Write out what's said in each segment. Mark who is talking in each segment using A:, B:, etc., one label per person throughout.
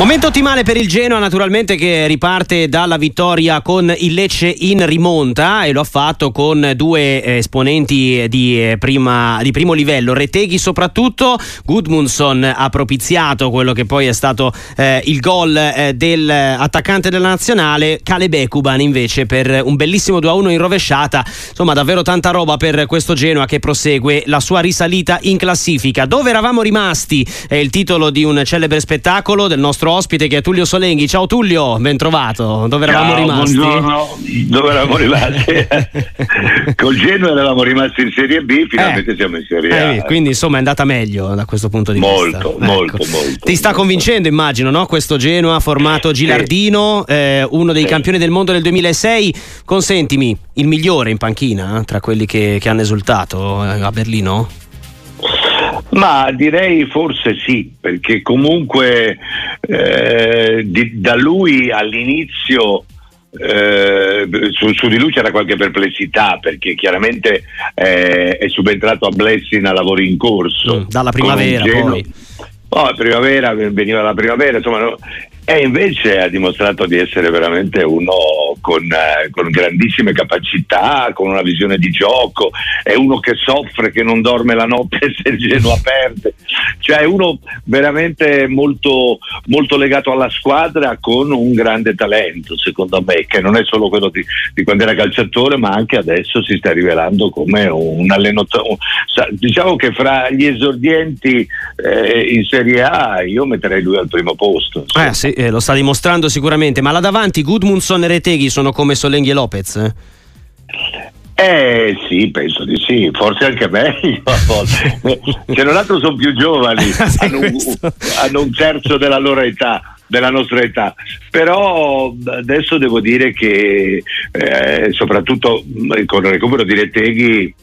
A: Momento ottimale per il Genoa, naturalmente che riparte dalla vittoria con il Lecce in rimonta e lo ha fatto con due eh, esponenti di, eh, prima, di primo livello. Reteghi soprattutto, Gudmundsson ha propiziato quello che poi è stato eh, il gol eh, dell'attaccante della nazionale, Caleb Ekuban invece per un bellissimo 2-1 in rovesciata. Insomma, davvero tanta roba per questo Genoa che prosegue la sua risalita in classifica. Dove eravamo rimasti? È il titolo di un celebre spettacolo del nostro ospite che è Tullio Solenghi. Ciao Tullio, ben trovato. Dove eravamo
B: Ciao,
A: rimasti?
B: Buongiorno, dove eravamo rimasti? Col Genoa eravamo rimasti in Serie B, finalmente
A: Eh.
B: siamo in Serie A.
A: Eh, quindi insomma è andata meglio da questo punto di
B: Molto,
A: vista. Ecco.
B: molto, molto.
A: Ti sta convincendo, immagino, no? questo Genoa formato Gilardino, eh, uno dei
B: Sì.
A: campioni del mondo del 2006. Consentimi, il migliore in panchina eh, tra quelli che, che hanno esultato eh, a Berlino?
B: Ma direi forse sì, perché comunque eh, di- da lui all'inizio eh, su, su di lui c'era qualche perplessità perché chiaramente eh, è subentrato a Blessing a lavori in corso.
A: Mm, dalla primavera poi.
B: Oh, primavera, veniva la primavera, insomma, no? E invece ha dimostrato di essere veramente uno con, eh, con grandissime capacità, con una visione di gioco, è uno che soffre, che non dorme la notte se il Genoa perde, cioè è uno veramente molto, molto legato alla squadra con un grande talento, secondo me, che non è solo quello di, di quando era calciatore, ma anche adesso si sta rivelando come un allenatore. Diciamo che fra gli esordienti eh, in Serie A io metterei lui al primo posto. insomma.
A: Eh sì, eh, lo sta dimostrando sicuramente, ma là davanti Gudmundsson e Reteghi sono come Solenghi e Lopez? eh?
B: Eh sì, penso di sì, forse anche meglio a volte. Se non altro sono più giovani, hanno un, hanno un terzo della loro età, della nostra età. Però adesso devo dire che eh, soprattutto con il recupero di Reteghi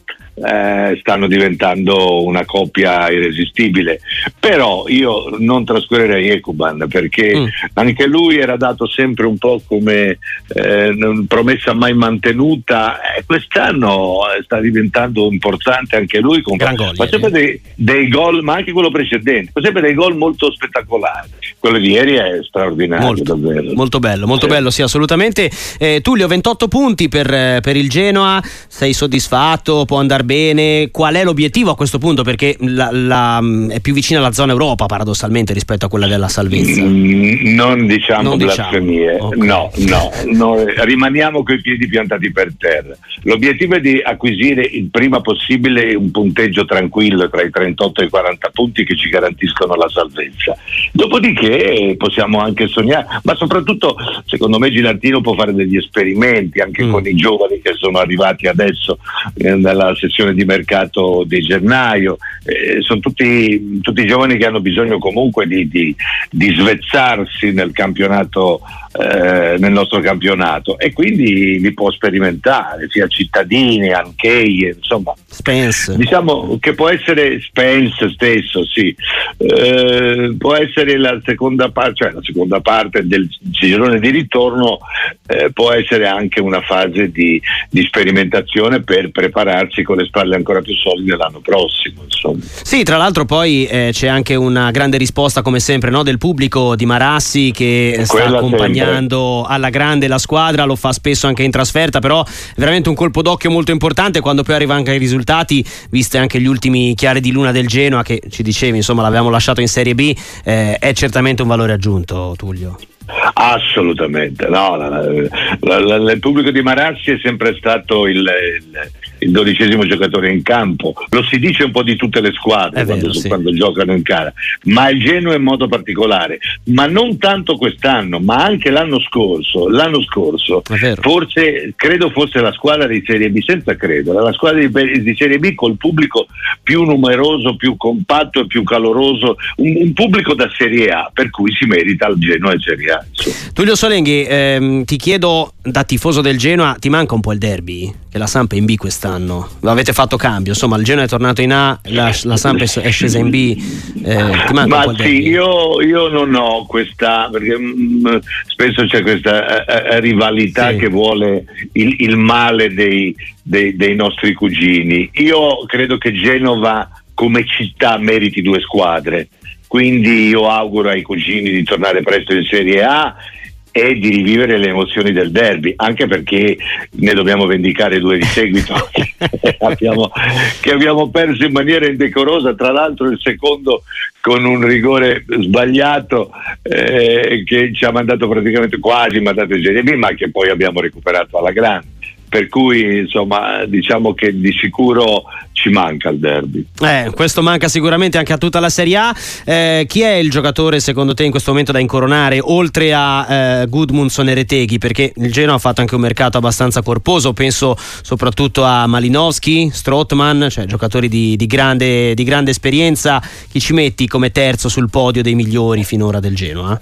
B: eh, stanno diventando una coppia irresistibile. Però io non trascurerei Ekuban perché
A: Mm.
B: anche lui era dato sempre un po' come eh, promessa mai mantenuta. Eh, quest'anno eh, sta diventando importante anche lui. Con,
A: Gran gol
B: fa sempre dei, dei gol, ma anche quello precedente, fa sempre dei gol molto spettacolari. Quello di ieri è straordinario,
A: Molto,
B: davvero.
A: molto bello, molto bello, sì, assolutamente. Eh, Tullio, 28 punti per, per il Genoa, sei soddisfatto? Può andare bene? Qual è l'obiettivo a questo punto? Perché la- la- mm, è più vicina alla zona Europa, paradossalmente, rispetto a quella della salvezza.
B: Mm, non diciamo
A: Non diciamo,
B: blasfemie,
A: ok.
B: no, no, no, rimaniamo coi piedi piantati per terra. L'obiettivo è di acquisire il prima possibile un punteggio tranquillo tra i 38 e i 40 punti che ci garantiscono la salvezza. Dopodiché possiamo anche sognare, ma soprattutto secondo me Gilardino può fare degli esperimenti anche
A: Mm.
B: con i giovani che sono arrivati adesso eh, nella sessione di mercato di gennaio. Eh, sono tutti, tutti giovani che hanno bisogno comunque di, di- di svezzarsi nel campionato, eh, nel nostro campionato e quindi li può sperimentare, sia cittadini, anche insomma.
A: Spence.
B: Diciamo che può essere Spence stesso, sì, Eh, può essere la seconda parte, cioè la seconda parte del girone di ritorno, eh, può essere anche una fase di, di sperimentazione per prepararsi con le spalle ancora più solide l'anno prossimo. Insomma.
A: Sì, tra l'altro poi eh, c'è anche una grande risposta come sempre no, del pubblico di Marassi che sta
B: Quella
A: accompagnando alla grande la squadra, lo fa spesso anche in trasferta, però è veramente un colpo d'occhio molto importante quando poi arriva anche ai risultati, viste anche gli ultimi chiari di luna del Genoa che ci dicevi, insomma l'avevamo lasciato in Serie B, eh, è certamente un valore aggiunto Tullio.
B: Assolutamente, no, la- la- la- il pubblico di Marassi è sempre stato il, il- il dodicesimo giocatore in campo, lo si dice un po' di tutte le squadre
A: vero,
B: quando,
A: sì.
B: quando giocano in cara, ma il Genoa in modo particolare, ma non tanto quest'anno, ma anche l'anno scorso, l'anno scorso forse credo fosse la squadra di Serie B, senza credo, la squadra di, di Serie B col pubblico più numeroso, più compatto e più caloroso, un, un pubblico da Serie A, per cui si merita il Genoa in Serie A. insomma.
A: Tullio Solenghi, ehm, ti chiedo da tifoso del Genoa, ti manca un po' il derby? Che la Samp è in B quest'anno, avete fatto cambio, insomma il Genoa è tornato in A, la, la Samp è scesa in B, eh,
B: Ma sì, io, io non ho questa, perché mm, spesso c'è questa eh, eh, rivalità
A: Sì.
B: che vuole il, il male dei, dei- dei nostri cugini. Io credo che Genova come città meriti due squadre. quindi io auguro ai cugini di tornare presto in Serie A e di rivivere le emozioni del derby, anche perché ne dobbiamo vendicare due di seguito. Che, abbiamo, che abbiamo perso in maniera indecorosa, tra l'altro il secondo con un rigore sbagliato eh, che ci ha mandato praticamente quasi mandato in Serie B, ma che poi abbiamo recuperato alla grande per cui insomma diciamo che di sicuro ci manca il derby.
A: Eh, questo manca sicuramente anche a tutta la Serie A. Eh, chi è il giocatore secondo te in questo momento da incoronare oltre a eh, Gudmundsson e Reteghi? Perché il Genoa ha fatto anche un mercato abbastanza corposo, penso soprattutto a Malinowski, Strottman, cioè giocatori di, di, grande, di grande esperienza. Chi ci metti come terzo sul podio dei migliori finora del Genoa?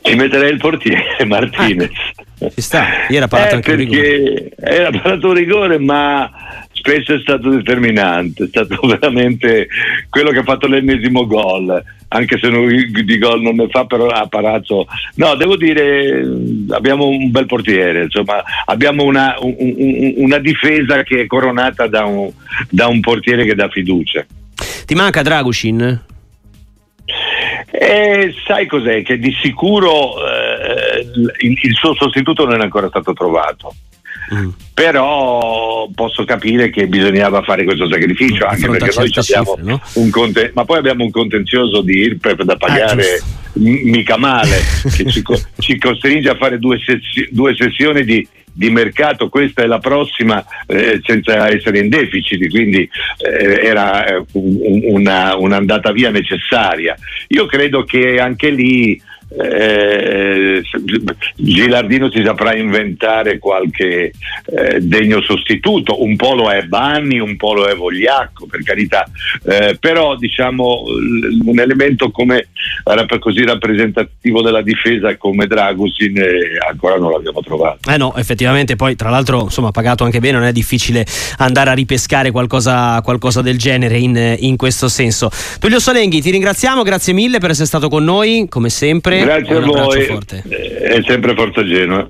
B: Ci metterei il portiere Martinez.
A: Ah, ci sta, ieri era parlato
B: eh,
A: anche rigore.
B: Era parlato rigore, ma spesso è stato determinante, è stato veramente quello che ha fatto l'ennesimo gol, anche se non, di gol non ne fa, però ha parato. No, devo dire, abbiamo un bel portiere, insomma, abbiamo una, un, una difesa che è coronata da un, da un portiere che dà fiducia.
A: Ti manca Dragushin?
B: E sai cos'è? Che di sicuro eh, il, il, suo sostituto non è ancora stato trovato. Mm. Però posso capire che bisognava fare questo sacrificio, anche perché noi abbiamo cifre, no? un conte- ma poi abbiamo un contenzioso di IRPEF da pagare ah, m- mica male, che ci, co- ci, costringe a fare due, sessi- due sessioni di di mercato, questa è la prossima eh, senza essere in deficit, quindi eh, era eh, un, una, un'andata via necessaria. Io credo che anche lì eh, Gilardino si saprà inventare qualche eh, degno sostituto, un po' lo è Banni, un po' lo è Vogliacco, per carità, eh, però diciamo un elemento come così rappresentativo della difesa come Dragusin eh, ancora non l'abbiamo trovato.
A: Eh no, effettivamente poi tra l'altro insomma pagato anche bene, non è difficile andare a ripescare qualcosa, qualcosa del genere in, in questo senso. Tullio Solenghi, ti ringraziamo, grazie mille per essere stato con noi, come sempre.
B: Grazie a voi. È sempre Forza Genoa.